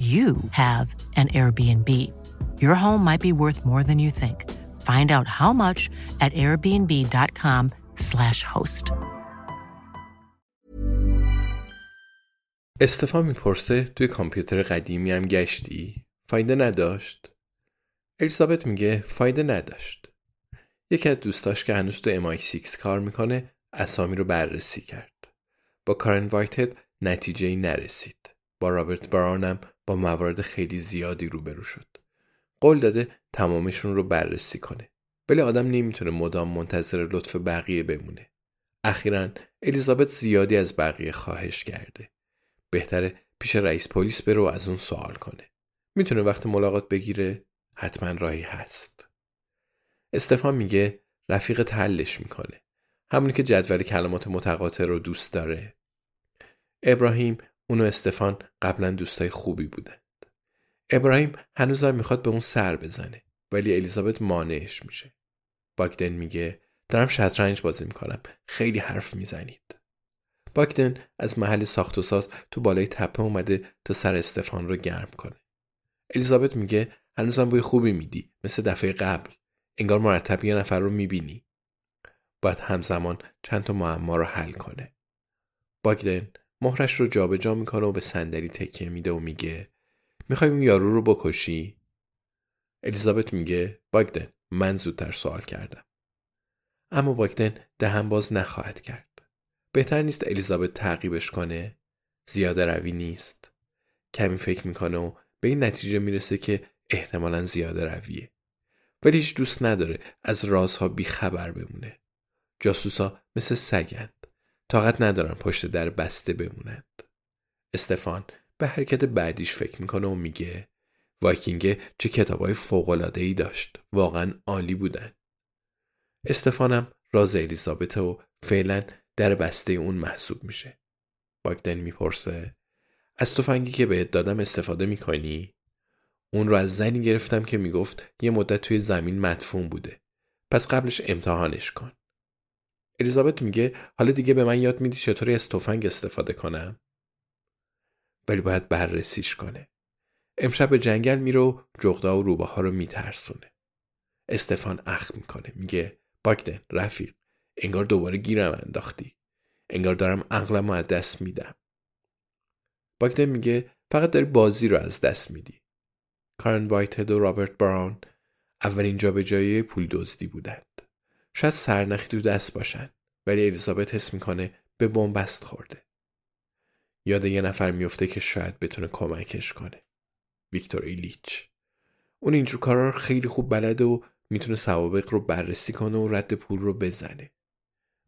you have an Airbnb. Your home might be worth more than you think. Find out how much at airbnb.com/slash host. استفان می‌پرسه توی کامپیوتر قدیمی هم گشتی؟ فایده نداشت؟ الیزابت میگه فایده نداشت. یکی از دوستاش که هنوز تو MI6 کار می‌کنه اسامی رو بررسی کرد. با کارن وایتد نتیجه ای نرسید. با رابرت برانم با موارد خیلی زیادی روبرو شد. قول داده تمامشون رو بررسی کنه. ولی آدم نمی‌تونه مدام منتظر لطف بقیه بمونه. اخیرا الیزابت زیادی از بقیه خواهش کرده. بهتره پیش رئیس پلیس بره و از اون سوال کنه. می‌تونه وقت ملاقات بگیره؟ حتما راهی هست. استفان میگه رفیق تلش می‌کنه. همونی که جدول کلمات متقاطع رو دوست داره. ابراهیم اون و استفان قبلا دوستای خوبی بودند. ابراهیم هنوزم می‌خواد به اون سر بزنه ولی الیزابت مانعش میشه. باگدن میگه دارم شطرنج بازی می‌کنم خیلی حرف می‌زنید. باگدن از محل ساخت و ساز تو بالای تپه اومده تا سر استفان رو گرم کنه. الیزابت میگه هنوزم بوی خوبی میدی مثل دفعه قبل. انگار مرتب یه نفر رو می‌بینی. باید همزمان چند تا معما رو حل کنه. باگدن مهرش رو جابجا می‌کنه و به صندلی تکیه میده و میگه می‌خوای اون یارو رو بکشی؟ الیزابت میگه باگدن من زودتر سوال کردم. اما باگدن دهن باز نخواهد کرد. بهتر نیست الیزابت تعقیبش کنه زیاده روی نیست. کمی فکر می‌کنه و به این نتیجه می‌رسه که احتمالا زیاده رویه. ولی هیچ دوست نداره از رازها بیخبر بمونه. جاسوسا مثل سگند طاقت ندارن پشت در بسته بمونند. استفان به حرکت بعدیش فکر می‌کنه و میگه وایکینگ چه کتابای فوقلاده ای داشت. واقعا عالی بودن. استفانم راز الیزابت و فعلا در بسته اون محسوب میشه. باگدن می‌پرسه از تفنگی که بهت دادم استفاده می‌کنی؟ اون رو از زنی گرفتم که می‌گفت یه مدت توی زمین مدفون بوده. پس قبلش امتحانش کن. الیزابت میگه حالا دیگه به من یاد میدی چطوری از تفنگ استفاده کنم؟ ولی باید بررسیش کنه. امشب به جنگل میره و جغدا و روبه ها رو میترسونه. استفان اخ می‌کنه میگه باگدن رفیق انگار دوباره گیرم انداختی. انگار دارم عقلم از دست میدم. باگدن میگه فقط داری بازی رو از دست میدی. کارن وایتد و رابرت براون اولین جابجایی پول دزدی بودند. شاید سرنخی تو دست باشن ولی الیزابت حس می‌کنه به بنبست خورده. یاد یه نفر میفته که شاید بتونه کمکش کنه. ویکتور ایلیچ. اون اینجور کارا رو خیلی خوب بلده و می‌تونه سوابق رو بررسی کنه و رد پول رو بزنه.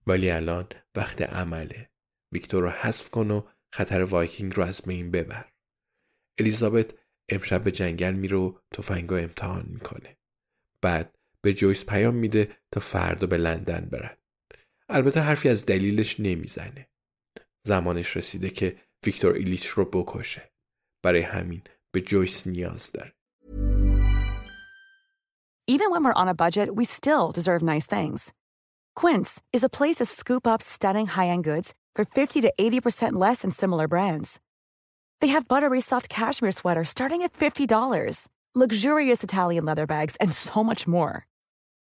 ولی الان وقت عمله. ویکتور رو حذف کن و خطر وایکینگ رو از بین ببر. الیزابت امشب به جنگل میره و تفنگ امتحان می‌کنه. بعد به جویس پیام میده تا فردا به لندن برن. البته حرفی از دلیلش نمی‌زنه. زمانش رسیده که ویکتور ایلیچ رو بکشه. برای همین به جویس نیاز داره. Even when we're on a budget, we still deserve nice things. Quince is a place to scoop up stunning high-end goods for 50 to 80% less than similar brands. They have buttery soft cashmere sweaters starting at $50, luxurious Italian leather bags, and so much more.